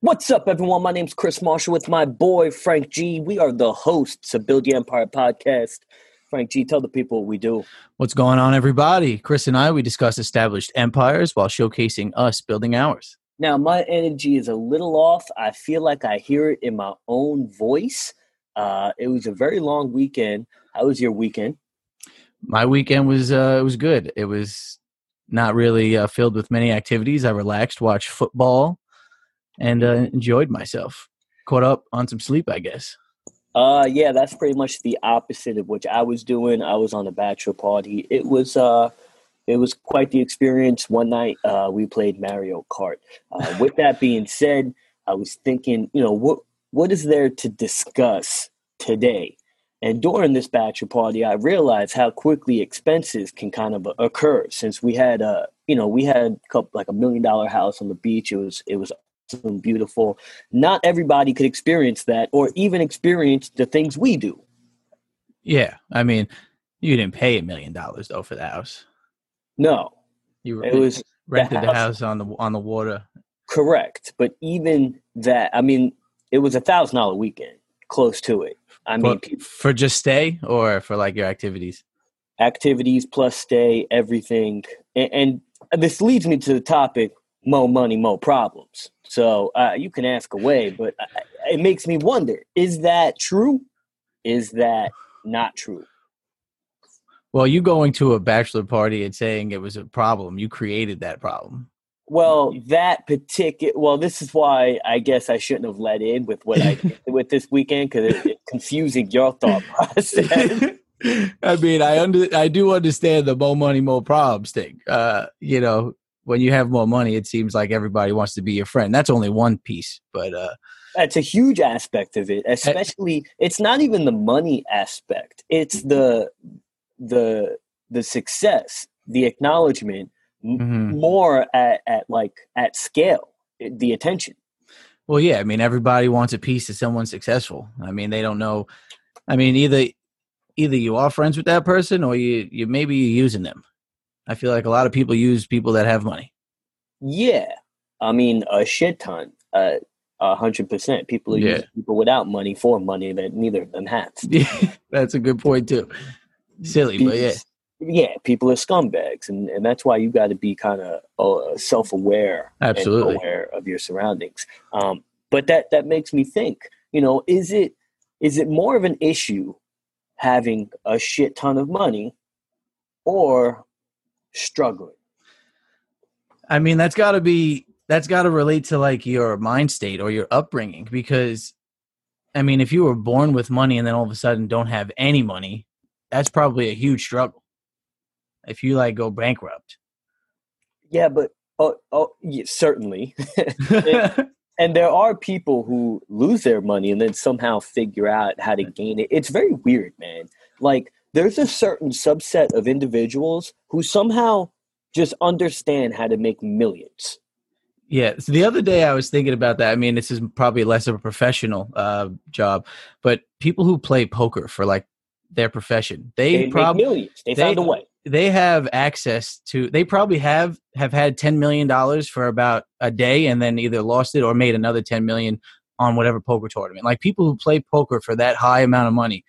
What's up, everyone? My name's Chris Marshall with my boy Frank G. We are the hosts of Build Your Empire podcast. Frank G, tell the people what we do. What's going on, everybody? Chris and I, we discuss established empires while showcasing us building ours. Now, my energy is a little off. I feel like I hear it in my own voice. Uh, it was a very long weekend. How was your weekend? My weekend was uh, it was good. It was not really uh, filled with many activities. I relaxed, watched football, and uh, enjoyed myself. Caught up on some sleep, I guess. Uh, yeah, that's pretty much the opposite of what I was doing. I was on a bachelor party. It was uh, it was quite the experience. One night, uh, we played Mario Kart. Uh, with that being said, I was thinking, you know, what what is there to discuss today? And during this bachelor party, I realized how quickly expenses can kind of occur. Since we had a, you know, we had a couple, like a million dollar house on the beach. It was it was awesome, beautiful. Not everybody could experience that, or even experience the things we do. Yeah, I mean, you didn't pay a million dollars though for the house. No, You it was rented the house- house on the on the water. correct. But even that, I mean, it was a thousand dollar weekend, close to it. I mean, For, for just stay or for like your activities. activities plus stay, everything. And, and this leads me to the topic more money, more problems. So uh, you can ask away, but it makes me wonder is that true? Is that not true? Well, you going to a bachelor party and saying it was a problem, you created that problem. Well, that particular well, this is why I guess I shouldn't have let in with what I did with this weekend because it, it's confusing your thought process. I mean, I under I do understand the more money, more problems thing. Uh, you know, when you have more money, it seems like everybody wants to be your friend. That's only one piece, but uh, That's a huge aspect of it. Especially, it's not even the money aspect. It's the the the success, the acknowledgement, m- Mhm. more at, at like at scale, the attention. well, yeah. I mean, everybody wants a piece of someone successful. I mean, they don't know. I mean, either either you are friends with that person or you you maybe you're using them. I feel like a lot of people use people that have money. Yeah, I mean a shit ton, uh, a hundred percent. People are Yeah. using people without money for money that neither of them has. That's a good point too. Silly, but yeah. yeah, people are scumbags, and, and that's why you got to be kind of uh, self aware, Absolutely. aware of your surroundings. Um, but that that makes me think. You know, is it is it more of an issue having a shit ton of money, or struggling? I mean, that's got to be that's got to relate to like your mind state or your upbringing because I mean, if you were born with money and then all of a sudden don't have any money, that's probably a huge struggle. If you like go bankrupt. Yeah, but oh, oh yeah, certainly. and there are people who lose their money and then somehow figure out how to gain it. It's very weird, man. Like there's a certain subset of individuals who somehow just understand how to make millions. Yeah. So the other day I was thinking about that. I mean, this is probably less of a professional uh, job, but people who play poker for like their profession, they, They probably make millions. They, they- found a way. they have access to they probably have have had 10 million dollars for about a day and then either lost it or made another 10 million on whatever poker tournament like people who play poker for that high amount of money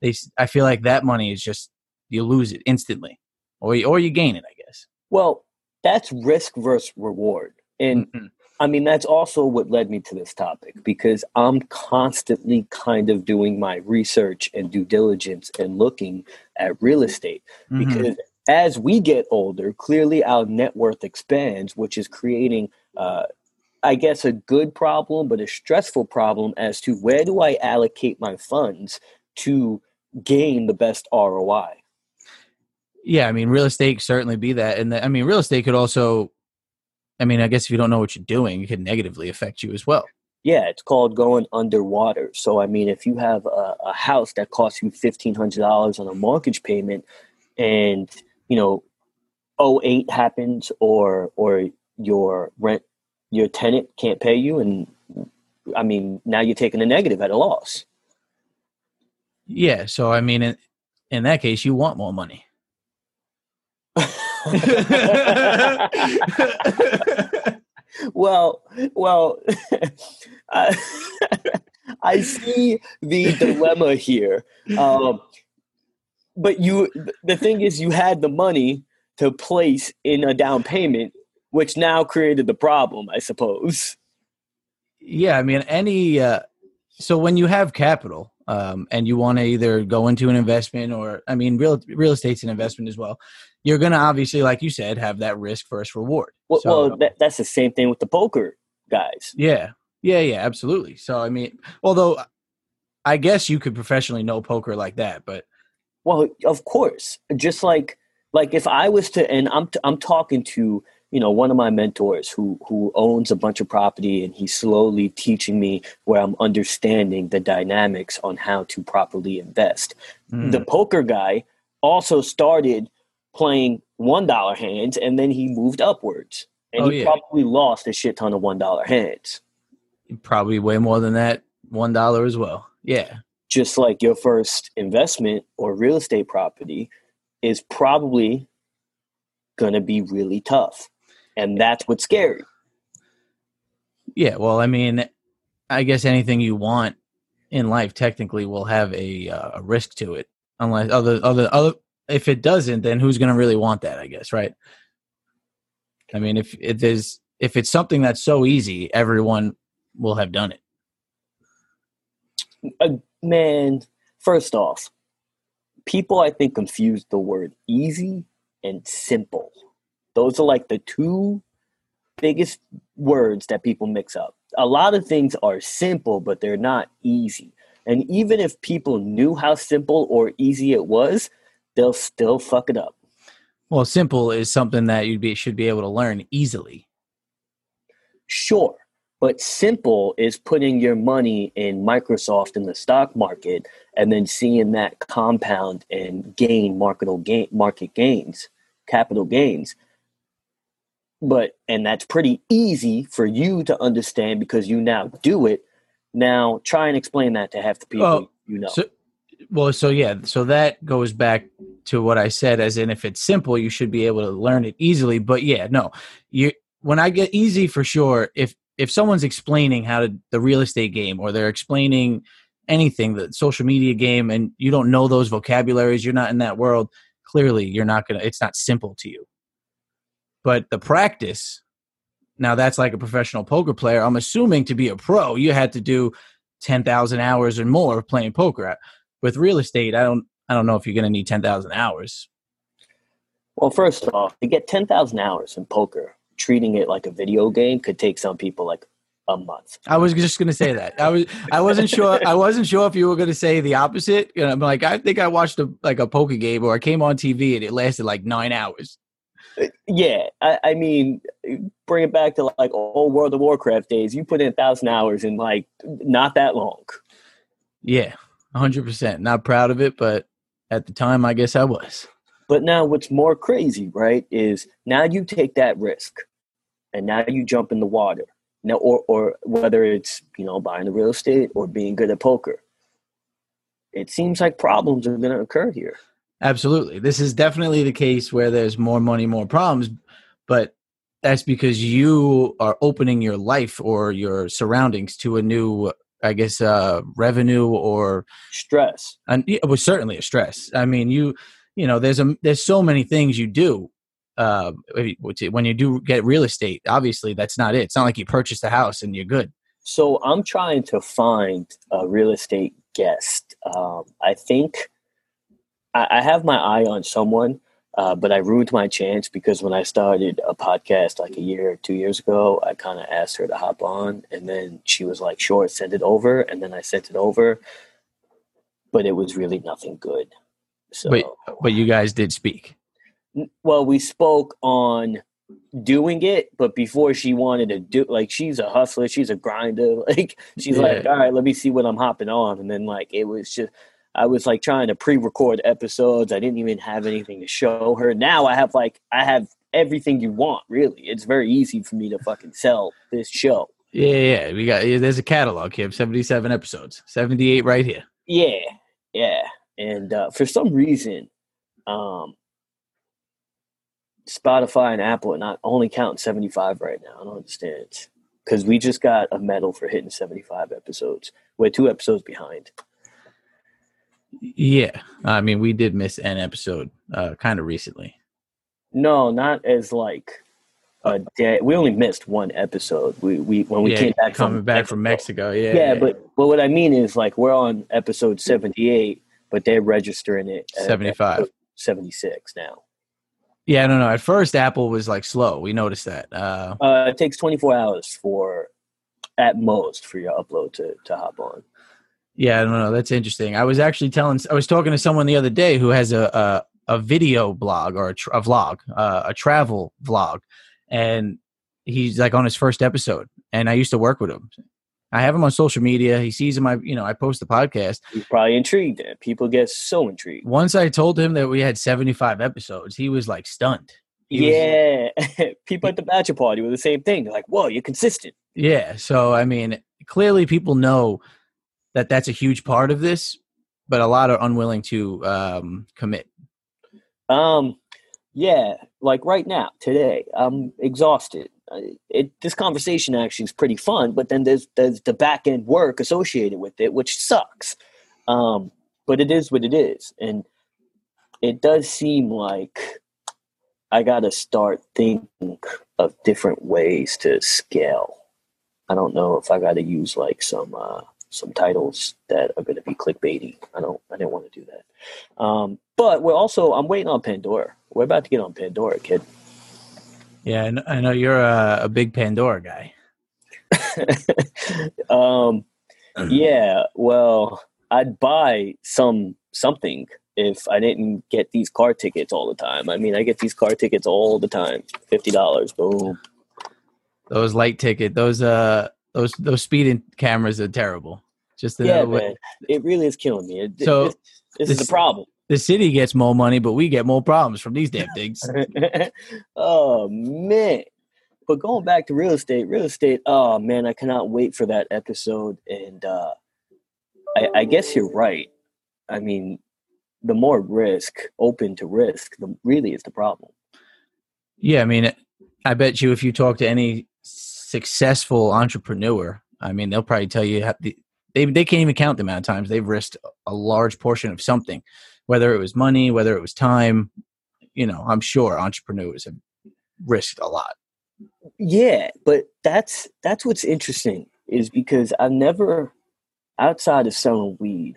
they i feel like that money is just you lose it instantly or you, or you gain it i guess Well, that's risk versus reward. And Mhm. I mean, that's also what led me to this topic because I'm constantly kind of doing my research and due diligence and looking at real estate. Mhm. Because as we get older, clearly our net worth expands, which is creating, uh, I guess, a good problem, but a stressful problem as to where do I allocate my funds to gain the best ROI. yeah i mean real estate certainly be that and the, i mean real estate could also i mean i guess if you don't know what you're doing it could negatively affect you as well Yeah, it's called going underwater. So I mean, if you have a, a house that costs you fifteen hundred dollars on a mortgage payment, and you know, 08 happens, or or your rent, your tenant can't pay you, and I mean, now you're taking a negative at a loss. Yeah so i mean in, in that case you want more money well, well, I, I see the dilemma here. Um, but you, the thing is, you had the money to place in a down payment, which now created the problem, I suppose. Yeah, I mean, any. Uh, so when you have capital um, and you want to either go into an investment or, I mean, real real estate's an investment as well. You're going to obviously, like you said, have that risk versus reward. Well, So- well that, that's the same thing with the poker guys. Yeah. Yeah, yeah, absolutely. So I mean, although I guess you could professionally know poker like that, but Well, of course, just like like if I was to, and I'm t- I'm talking to you know one of my mentors who who owns a bunch of property, and he's slowly teaching me where I'm understanding the dynamics on how to properly invest. mm, The poker guy also started playing one dollar hands, and then he moved upwards, and Oh, he yeah. probably lost a shit ton of one dollar hands. probably way more than that, one dollar as well. Yeah. just like your first investment or real estate property is probably going to be really tough. And that's what's scary. Yeah, well, I mean, I guess anything you want in life technically will have a uh, a risk to it. Unless other other other if it doesn't, then who's going to really want that, I guess, right? I mean, if if there's if it's something that's so easy, everyone will have done it. Man, first off, people I think confuse the word easy and simple. Those are like the two biggest words that people mix up. A lot of things are simple, but they're not easy. And even if people knew how simple or easy it was, they'll still fuck it up. Well, simple is something that you be should be able to learn easily. Sure. But simple is putting your money in Microsoft in the stock market and then seeing that compound and gain market gain market gains, capital gains. But and that's pretty easy for you to understand because you now do it. Now try and explain that to half the people Oh, you know. So, well, so yeah, so that goes back to what I said, as in if it's simple, you should be able to learn it easily. But yeah, no, you when I get easy for sure, if if someone's explaining how to the real estate game or they're explaining anything, the social media game, and you don't know those vocabularies, you're not in that world. Clearly, you're not gonna. It's not simple to you. But the practice, now that's like a professional poker player. I'm assuming to be a pro, you had to do ten thousand hours or more playing poker. Uh, with real estate, I don't. I don't know if you're going to need ten thousand hours. Well, first off, to get 10,000 hours in poker, treating it like a video game could take some people like a month. I was just going to say that. I was. I wasn't sure. I wasn't sure if you were going to say the opposite. You know, I'm like, I think I watched a like a poker game, or I came on TV and it lasted like nine hours. Yeah, I, I mean, bring it back to like old World of Warcraft days. You put in a thousand hours in like not that long. Yeah, hundred percent. Not proud of it, but at the time, I guess I was. But now, what's more crazy, right, is now you take that risk, and now you jump in the water. Now, or or whether it's you know buying the real estate or being good at poker, it seems like problems are going to occur here. Absolutely. This is definitely the case where there's more money, more problems, but that's because you are opening your life or your surroundings to a new, I guess, uh, revenue or, Stress. and it was certainly a stress. I mean, you, you know, there's a, there's so many things you do. Uh, when you do get real estate, obviously that's not it. It's not like you purchased a house and you're good. So I'm trying to find a real estate guest. Um, I think I, I have my eye on someone, uh, but I ruined my chance because when I started a podcast like a year or two years ago, I kind of asked her to hop on, and then she was like, "Sure, send it over," and then I sent it over, but it was really nothing good. So, Wait, but you guys did speak. Well, we spoke on doing it, but before she wanted to do, like, she's a hustler, she's a grinder. Like, she's like, all right, let me see what I'm hopping on. And then, like, it was just, I was like trying to pre record episodes. I didn't even have anything to show her. Now I have, like, I have everything you want, really. It's very easy for me to fucking sell this show. Yeah, yeah. We got, yeah, there's a catalog here, 77 episodes, 78 right here. Yeah, yeah. And uh, for some reason, um, Spotify and Apple are not only counting 75 right now? I don't understand. Because we just got a medal for hitting 75 episodes. We're two episodes behind. Yeah, I mean, we did miss an episode uh, kind of recently. No, not as like a day. We only missed one episode. We we when we yeah, came back coming from back from Mexico. Yeah, Yeah, but but what I mean is like we're on episode 78, but they're registering it at 75. episode 76 now. yeah, no, no. At first, Apple was like slow. We noticed that. Uh, Uh, it takes 24 hours for at most for your upload to to hop on. Yeah, I don't know. That's interesting. I was actually telling, I was talking to someone the other day who has a a, a video blog or a, tr- a vlog, uh, a travel vlog, and he's like on his first episode. And I used to work with him. I have him on social media. He sees my, you know, I post the podcast. He's probably intrigued. People get so intrigued. Once I told him that we had seventy five episodes, he was like stunned. He was- yeah, people at the bachelor party were the same thing. They're like, "Whoa, you're consistent." Yeah. So, I mean, clearly people know that that's a huge part of this, but a lot are unwilling to um, commit. Um, yeah, like right now, today, I'm exhausted. It this conversation actually is pretty fun, but then there's there's the back end work associated with it, which sucks. Um, but it is what it is, and it does seem like I got to start thinking of different ways to scale. I don't know if I got to use like some uh, some titles that are going to be clickbaity. I don't. I didn't want to do that. Um, but we're also. I'm waiting on Pandora. We're about to get on Pandora, kid. Yeah, I know you're a, a big Pandora guy. um, yeah. Well, I'd buy some something if I didn't get these car tickets all the time. I mean, I get these car tickets all the time. Fifty dollars. Boom. Those light ticket, those uh, those those speeding cameras are terrible. Just Yeah, man. It really is killing me. It, So, this, this is the problem. the city gets more money, but we get more problems from these damn things. oh man. But going back to real estate, real estate, oh man, I cannot wait for that episode. And uh I, I guess you're right. I mean, the more risk, open to risk, the really is the problem. yeah, I mean, I bet you if you talk to any successful entrepreneur, I mean, they'll probably tell you the, they they can't even count the amount of times they've risked a large portion of something, whether it was money, whether it was time. You know, I'm sure entrepreneurs have risked a lot. Yeah, but that's that's what's interesting is because I've never outside of selling weed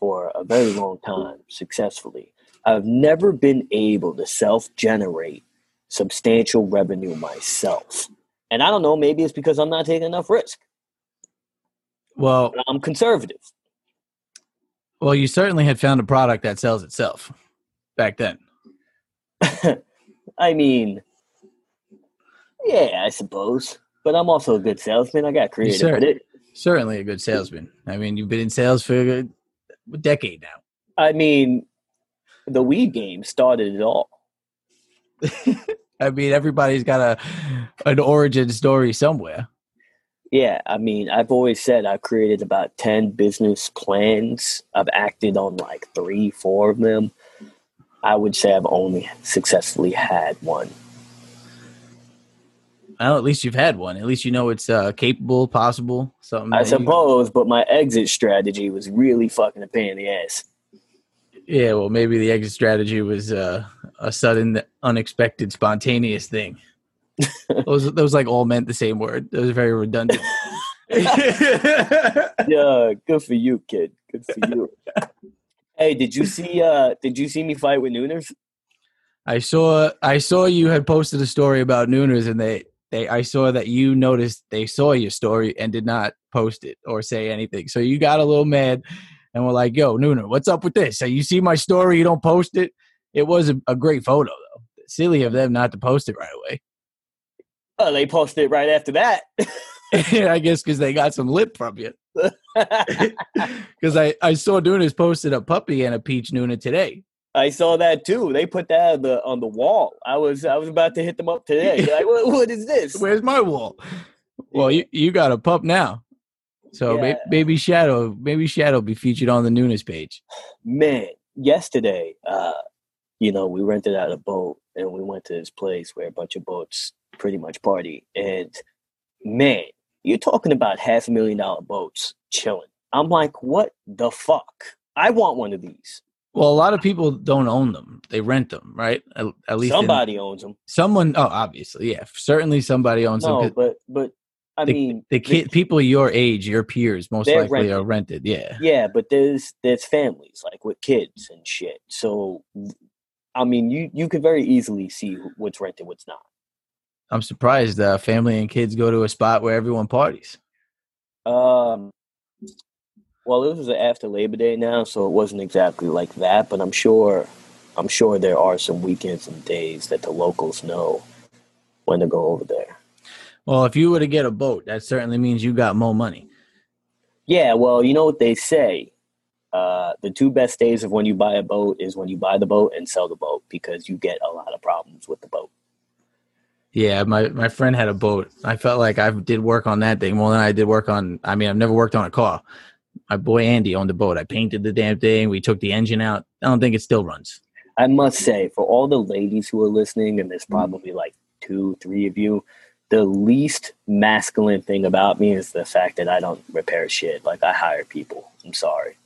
for a very long time successfully, I've never been able to self-generate substantial revenue myself. And I don't know, maybe it's because I'm not taking enough risk. Well, I'm conservative. well, you certainly had found a product that sells itself back then. I mean, yeah, I suppose. But I'm also a good salesman. I got creative with it. Certainly a good salesman. I mean, you've been in sales for a a decade now. I mean, the weed game started it all. I mean, everybody's got a an origin story somewhere. Yeah, I mean, I've always said I've created about 10 business plans. I've acted on like three, four of them. I would say I've only successfully had one. Well, at least you've had one. At least you know it's uh, capable, possible. Something. I that you- suppose, but my exit strategy was really fucking a pain in the ass. Yeah. Well, maybe the exit strategy was uh, a sudden, unexpected, spontaneous thing. those those like all meant the same word. It was very redundant. Yeah, good for you, kid. Good for you. hey, did you see uh did you see me fight with Nooners? I saw I saw you had posted a story about Nooners, and they they I saw that you noticed they saw your story and did not post it or say anything. So you got a little mad and were like, "Yo, Nooner, what's up with this? So you see my story, you don't post it." It was a, a great photo though. Silly of them not to post it right away. Oh, they posted it right after that. I guess because they got some lip from you. Because I I saw Nooner's posted a puppy and a peach Nooner today. I saw that too. They put that on the on the wall. I was I was about to hit them up today. Like, what, what is this? Where's my wall? Well, you, you got a pup now. So Yeah. maybe Shadow, maybe Shadow be featured on the Nooners page. Man, yesterday, uh, you know, we rented out a boat and we went to this place where a bunch of boats pretty much party. And man, you're talking about half a million dollar boats chilling. I'm like, what the fuck? I want one of these. Well, a lot of people don't own them; they rent them, right? At, at least in- Somebody owns them. someone. Oh, obviously, yeah. Certainly, somebody owns them. No, but but I the, mean, the kid, people your age, your peers, most likely are rented. rented. Yeah. Yeah, but there's there's families like with kids and shit. So I mean, you you could very easily see what's rented, what's not. I'm surprised uh, family and kids go to a spot where everyone parties. Um, well, it was after Labor Day now, so it wasn't exactly like that. But I'm sure, I'm sure there are some weekends and days that the locals know when to go over there. Well, if you were to get a boat, that certainly means you got more money. Yeah, well, you know what they say. Uh, the two best days of when you buy a boat is when you buy the boat and sell the boat because you get a lot of problems with the boat. Yeah, my, my friend had a boat. I felt like I did work on that thing more than I did work on. I mean, I've never worked on a car. My boy Andy owned the boat. I painted the damn thing. We took the engine out. I don't think it still runs. I must say, for all the ladies who are listening, and there's probably like two, three of you, the least masculine thing about me is the fact that I don't repair shit. Like I hire people. I'm sorry.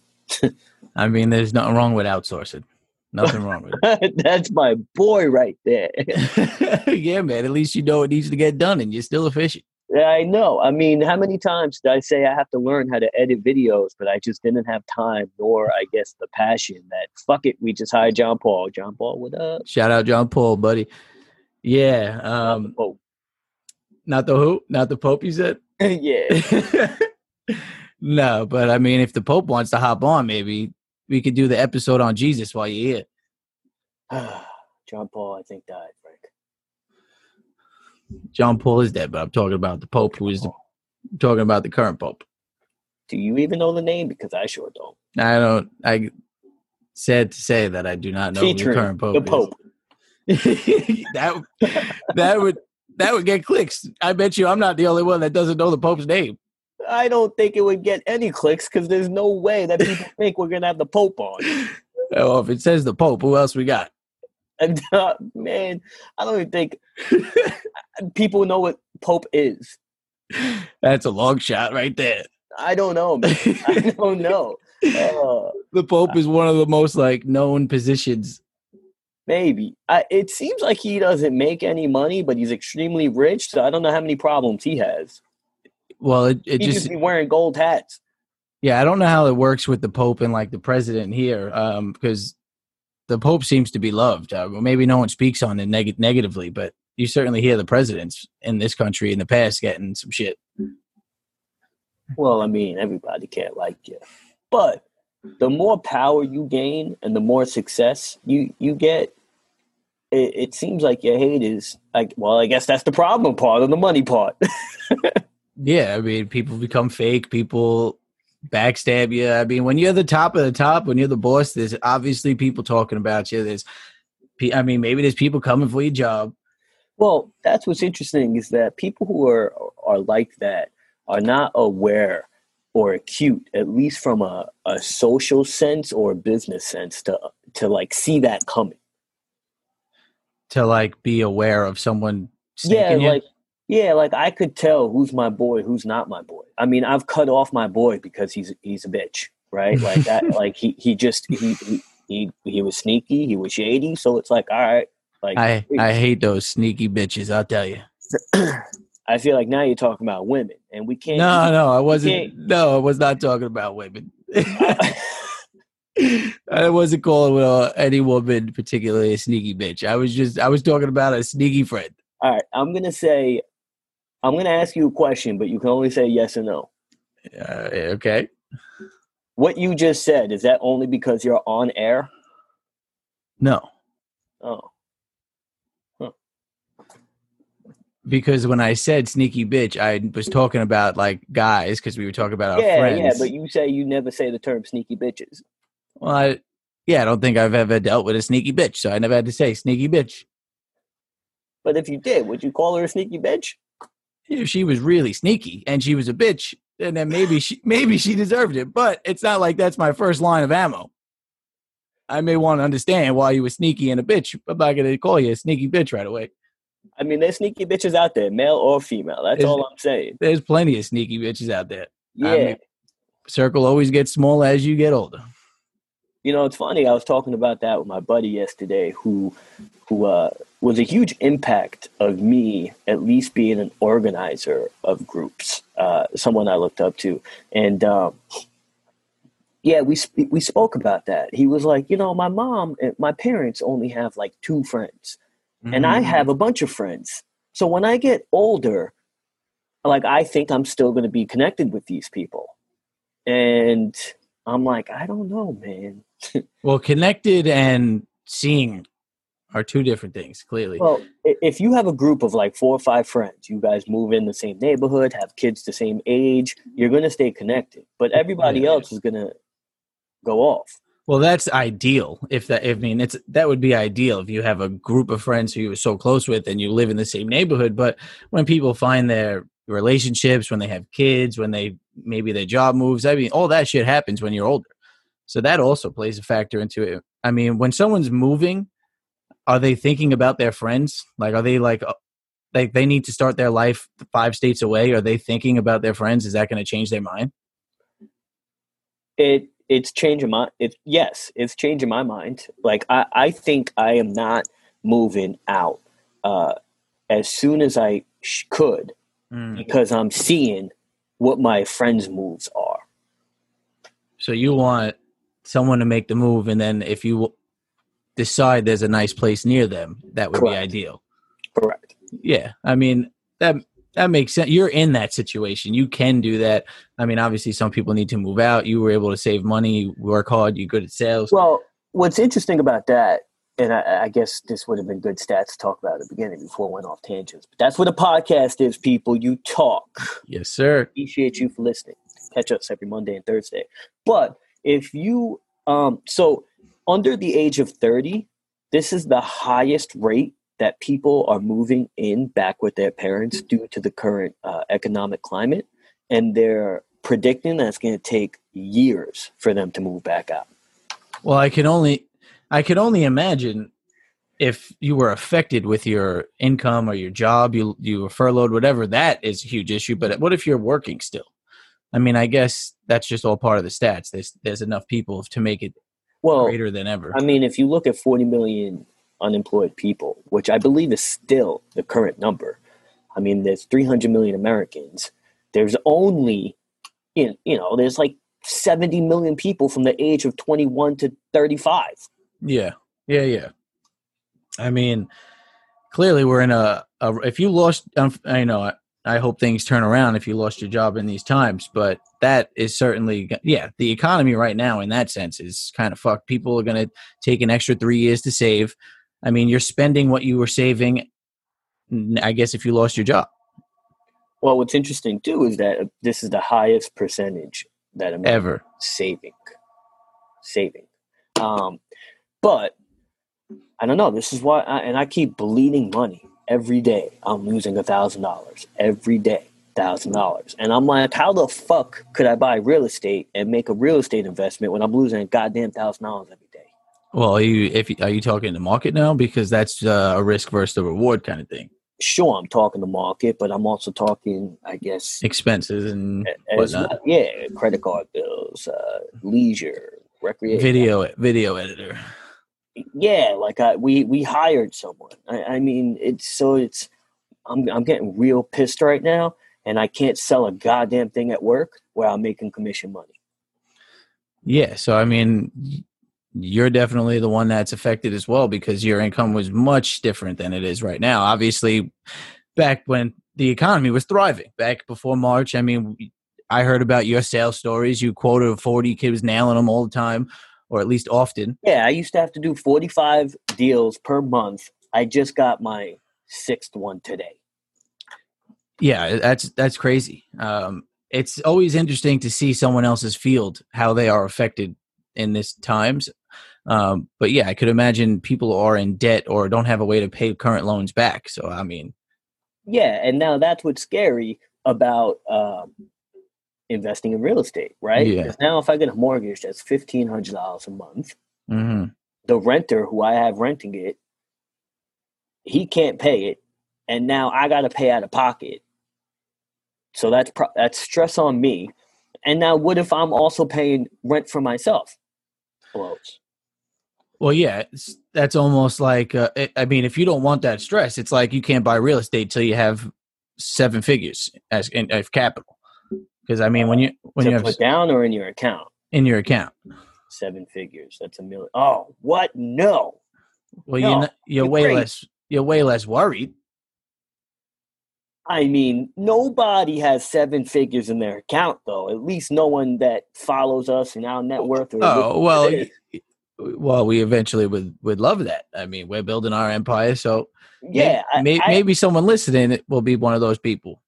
I mean, there's nothing wrong with outsourcing. Nothing wrong with That's my boy right there. it. yeah, man. At least you know it needs to get done, and you're still efficient. Yeah, I know. I mean, how many times did I say I have to learn how to edit videos, but I just didn't have time, nor I guess the passion that fuck it, we just hired John Paul. John Paul, what up? Shout out John Paul, buddy. Yeah. Um, oh, not the who, not the Pope. You said. yeah. no, but I mean, if the Pope wants to hop on, maybe we could do the episode on Jesus while you're here. John Paul, I think died, Frank. John Paul is dead, but I'm talking about the Pope, who is the, talking about the current Pope. Do you even know the name? Because I sure don't. I don't. I sad to say that I do not know who the current Pope. the. Pope. that that would that would get clicks. I bet you I'm not the only one that doesn't know the Pope's name. I don't think it would get any clicks because there's no way that people think we're gonna have the Pope on. Oh, if it says the Pope, who else we got? And, uh, man, I don't even think people know what Pope is. That's a long shot right there. I don't know. Man. I don't know. Uh, the Pope is one of the most like known positions. Maybe. I, it seems like he doesn't make any money, but he's extremely rich. So I don't know how many problems he has. Well, it, it He just be wearing gold hats. yeah, I don't know how it works with the Pope and like the president here, um, because the Pope seems to be loved. Uh, maybe no one speaks on it neg- negatively, but you certainly hear the presidents in this country in the past getting some shit. Well, I mean, everybody can't like you, but the more power you gain and the more success you you get, it, it seems like your hate is like. Well, I guess that's the problem part of the money part. Yeah, I mean, people become fake. People backstab you. I mean, when you're the top of the top, when you're the boss, there's obviously people talking about you. There's, I mean, maybe there's people coming for your job. Well, that's what's interesting is that people who are are like that are not aware or acute, at least from a, a social sense or a business sense, to to like see that coming. to like be aware of someone. Yeah, you. like yeah, like I could tell who's my boy, who's not my boy. I mean, I've cut off my boy because he's he's a bitch, right? Like that. like he he just he he he, he was sneaky, he was shady. So it's like, all right, like I I hate those sneaky bitches. I'll tell you. I feel like now you're talking about women, and we can't. No, no, I wasn't. No, I was not talking about women. I wasn't calling uh, any woman particularly a sneaky bitch. I was just I was talking about a sneaky friend. All right, I'm gonna say, I'm gonna ask you a question, but you can only say yes or no. Uh, okay. What you just said is that only because you're on air? No, Oh, because when I said sneaky bitch, I was talking about like guys because we were talking about our yeah, friends. yeah, but you say you never say the term sneaky bitches. well, I, yeah, I don't think I've ever dealt with a sneaky bitch, so I never had to say sneaky bitch. But if you did, would you call her a sneaky bitch? If she was really sneaky and she was a bitch, and then maybe she maybe she deserved it. But it's not like that's my first line of ammo. I may want to understand why you were sneaky and a bitch. But I'm not going to call you a sneaky bitch right away. I mean, there's sneaky bitches out there, male or female. That's Is- all I'm saying. There's plenty of sneaky bitches out there. Yeah. I mean- Circle always gets smaller as you get older. You know, it's funny. I was talking about that with my buddy yesterday, who who uh, was a huge impact of me at least being an organizer of groups. Uh, someone I looked up to, and um, yeah, we sp- we spoke about that. He was like, you know, my mom, and my parents only have like two friends, and I Mhm. have a bunch of friends. So when I get older, like I think I'm still going to be connected with these people, and I'm like, I don't know, man. well, connected and seeing are two different things. Clearly, Well, if you have a group of like four or five friends, you guys move in the same neighborhood, have kids the same age, you're going to stay connected. But everybody Yeah. else is going to go off. Well, that's ideal. If that, I mean, it's that would be ideal if you have a group of friends who you're so close with and you live in the same neighborhood. But when people find their relationships, when they have kids, when they maybe their job moves, I mean, all that shit happens when you're older. So that also plays a factor into it. I mean, when someone's moving, are they thinking about their friends? Like, are they like, uh, like they need to start their life five states away? Are they thinking about their friends? Is that going to change their mind? It it's changing my it's yes, it's changing my mind. Like I I think I am not moving out uh as soon as I sh- could Mm. because I'm seeing what my friends' moves are. So you want someone to make the move, and then if you decide there's a nice place near them, that would be ideal. Correct. Yeah, I mean that that makes sense. You're in that situation. You can do that. I mean, obviously, some people need to move out. You were able to save money, work hard. You're good at sales. Well, what's interesting about that, and I, I guess this would have been good stats to talk about at the beginning before I went off tangents, but that's what a podcast is, people. You talk. yes, sir. Appreciate you for listening. Catch us every Monday and Thursday. But if you, um, so under the age of 30, this is the highest rate that people are moving in back with their parents due to the current uh, economic climate. And they're predicting that it's going to take years for them to move back out. Well, I can only I can only imagine if you were affected with your income or your job, you you were furloughed, whatever. That is a huge issue. But what if you're working still? I mean, I guess that's just all part of the stats. There's there's enough people to make it Well, greater than ever. I mean, if you look at 40 million unemployed people, which I believe is still the current number, I mean, there's 300 million Americans. There's only, you know, there's like 70 million people from the age of 21 to 35. Yeah, yeah, yeah. I mean, clearly we're in a. a if you lost, um, I know. I, I hope things turn around if you lost your job in these times, but that is certainly, yeah, the economy right now in that sense is kind of fucked. People are going to take an extra three years to save. I mean, you're spending what you were saving. I guess if you lost your job, Well, what's interesting too is that this is the highest percentage that I'm ever. saving, saving. Um, but I don't know. This is why, I, and I keep bleeding money every day. I'm losing a thousand dollars every day, thousand dollars, and I'm like, how the fuck could I buy real estate and make a real estate investment when I'm losing a goddamn thousand dollars every day? Well, are you if are you talking the market now because that's uh, a risk versus the reward kind of thing, Sure, I'm talking the market, but I'm also talking, I guess, expenses and as whatnot. yeah, credit card bills, uh, leisure, recreation. video video editor. yeah like I, we we hired someone I, I mean it's so it's I'm, I'm getting real pissed right now and i can't sell a goddamn thing at work where i'm making commission money Yeah, so I mean, you're definitely the one that's affected as well because your income was much different than it is right now. Obviously, back when the economy was thriving, back before March, I mean, I heard about your sales stories. You quoted a 40 kids nailing them all the time, or at least often. yeah i used to have to do 45 deals per month i just got my sixth one today Yeah, that's that's crazy. Um, it's always interesting to see someone else's field how they are affected in this times. Um, but yeah, I could imagine people are in debt or don't have a way to pay current loans back. So I mean, yeah and now that's what's scary about um, investing in real estate right Yeah. now if i get a mortgage that's $1500 a month hmm The renter who I have renting it, he can't pay it, and now I got to pay out of pocket. So that's pro- that's stress on me. And now, what if I'm also paying rent for myself? Blows. Well, yeah, it's, that's almost like uh, I- I mean, if you don't want that stress, it's like you can't buy real estate till you have seven figures as in capital. Because I mean, when you when to you have put down or in your account, in your account, seven figures. That's a million. Oh, what? No. well, No, you're you're way great. less you're way less worried. I mean, nobody has seven figures in their account, though. At least no one that follows us in our net worth. Or Oh well, well, we eventually would would love that. I mean, we're building our empire, so yeah, I- maybe, I- maybe someone listening will be one of those people.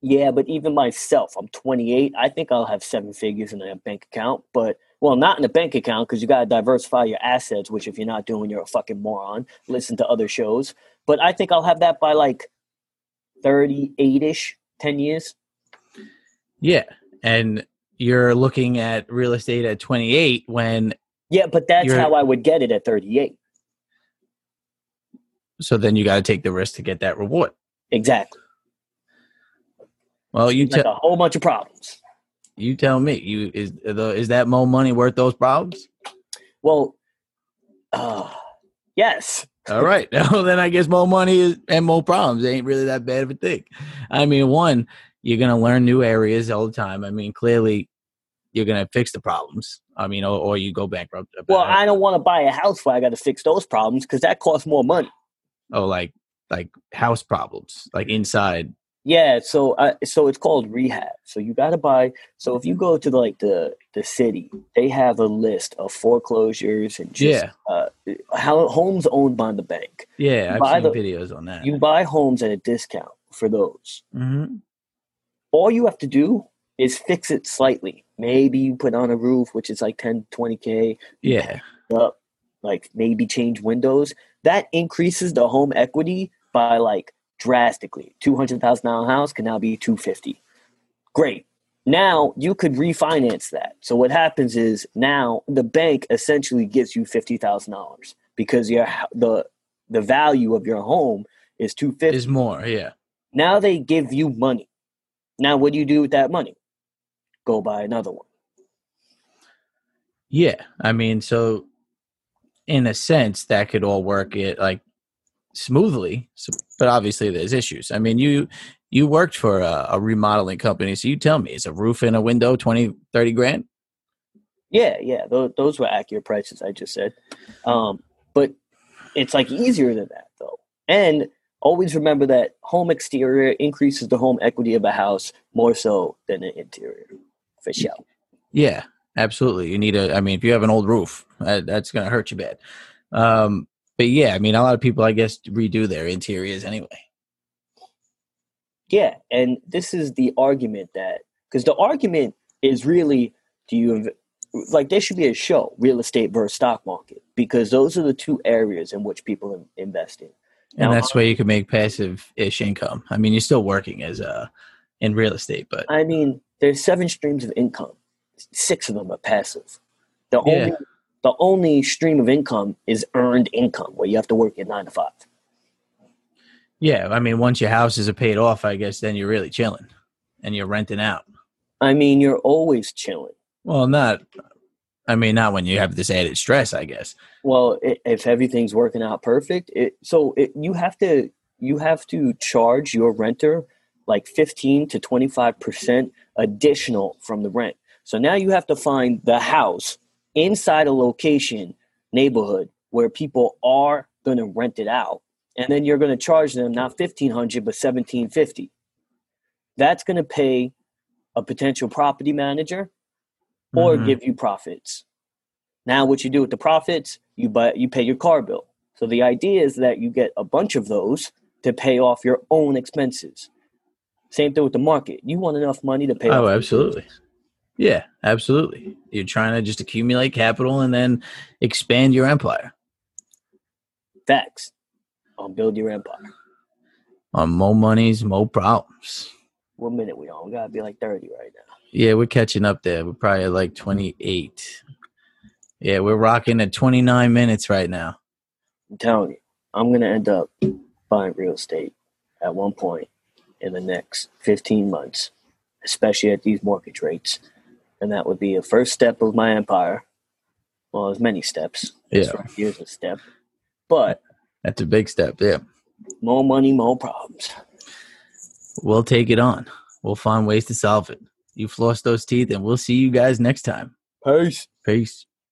yeah. But even myself, I'm 28. I think I'll have seven figures in a bank account. But well, not in a bank account because you got to diversify your assets. Which, if you're not doing, you're a fucking moron. Listen to other shows. But I think I'll have that by like 38 ish, 10 years. Yeah, and you're looking at real estate at 28 when Yeah, but that's You're- how I would get it at 38. so then you got to take the risk to get that reward. Exactly. Well, you Like tell a whole bunch of problems. you tell me. You is the is that more money worth those problems? Well, uh, yes. All right. Well, then I guess more money is, and more problems ain't really that bad of a thing. I mean, one, you're gonna learn new areas all the time. I mean, clearly, you're gonna fix the problems. I mean, or, or you go bankrupt. Well, I don't want to buy a house where I got to fix those problems because that costs more money. oh, like like house problems, like inside. Yeah, so uh, so it's called rehab. So you got to buy. So if you go to like the the city, they have a list of foreclosures and just Yeah, uh, how homes owned by the bank. yeah. I've buy seen the- videos on that. You buy homes at a discount for those. hmm All you have to do is fix it slightly. Maybe you put on a roof, which is like 10, 20k. Yeah, up, like maybe change windows, that increases the home equity by like drastically. Two hundred thousand dollar house can now be two fifty. Great. Now you could refinance that. So what happens is now the bank essentially gives you fifty thousand dollars because your the the value of your home is two fifty. is more. Yeah, Now they give you money. Now what do you do with that money? Go buy another one. yeah. I mean, so in a sense, that could all work it like smoothly. So, but obviously, there's issues. I mean, you you worked for a, a remodeling company, so you tell me, is a roof and a window 20, 30 grand? Yeah, yeah, those, those were accurate prices. I just said, um, but it's like easier than that though. And always remember that home exterior increases the home equity of a house more so than the interior, for sure. Yeah, absolutely. You need a. I mean, if you have an old roof, that's going to hurt you bad. Um, but yeah, I mean, a lot of people, I guess, redo their interiors anyway. Yeah, and this is the argument that because the argument is really do you like there should be a show real estate versus stock market because those are the two areas in which people in- invest in. And that's where you can make passive-ish income. I mean, you're still working as a in real estate, but I mean, there's seven streams of income. Six of them are passive. The Yeah. only the only stream of income is earned income, where you have to work at nine to five. yeah, I mean, once your houses are paid off, I guess then you're really chilling, and you're renting out. I mean, you're always chilling. Well, not. I mean, not when you have this added stress. I guess. Well, if everything's working out perfect, it, so it, you have to you have to charge your renter like fifteen to twenty five percent additional from the rent. So now you have to find the house inside a location neighborhood where people are going to rent it out, and then you're going to charge them not fifteen hundred but seventeen fifty. That's going to pay a potential property manager or Mhm. give you profits. Now, what you do with the profits, you buy, you pay your car bill. So the idea is that you get a bunch of those to pay off your own expenses. Same thing with the market. You want enough money to pay. Oh, absolutely. Yeah, absolutely. You're trying to just accumulate capital and then expand your empire. Facts. On build your empire. On more monies, more problems. What minute we on? We gotta be like thirty right now. Yeah, we're catching up there. We're probably at like 28 Yeah, we're rocking at 29 minutes right now. I'm telling you, I'm gonna end up buying real estate at one point in the next 15 months, especially at these mortgage rates, and that would be a first step of my empire. Well, there's many steps. Yeah. right here's a step, but That's a big step. Yeah. more money, more problems. We'll take it on. We'll find ways to solve it. You floss those teeth, and we'll see you guys next time. Peace. Peace.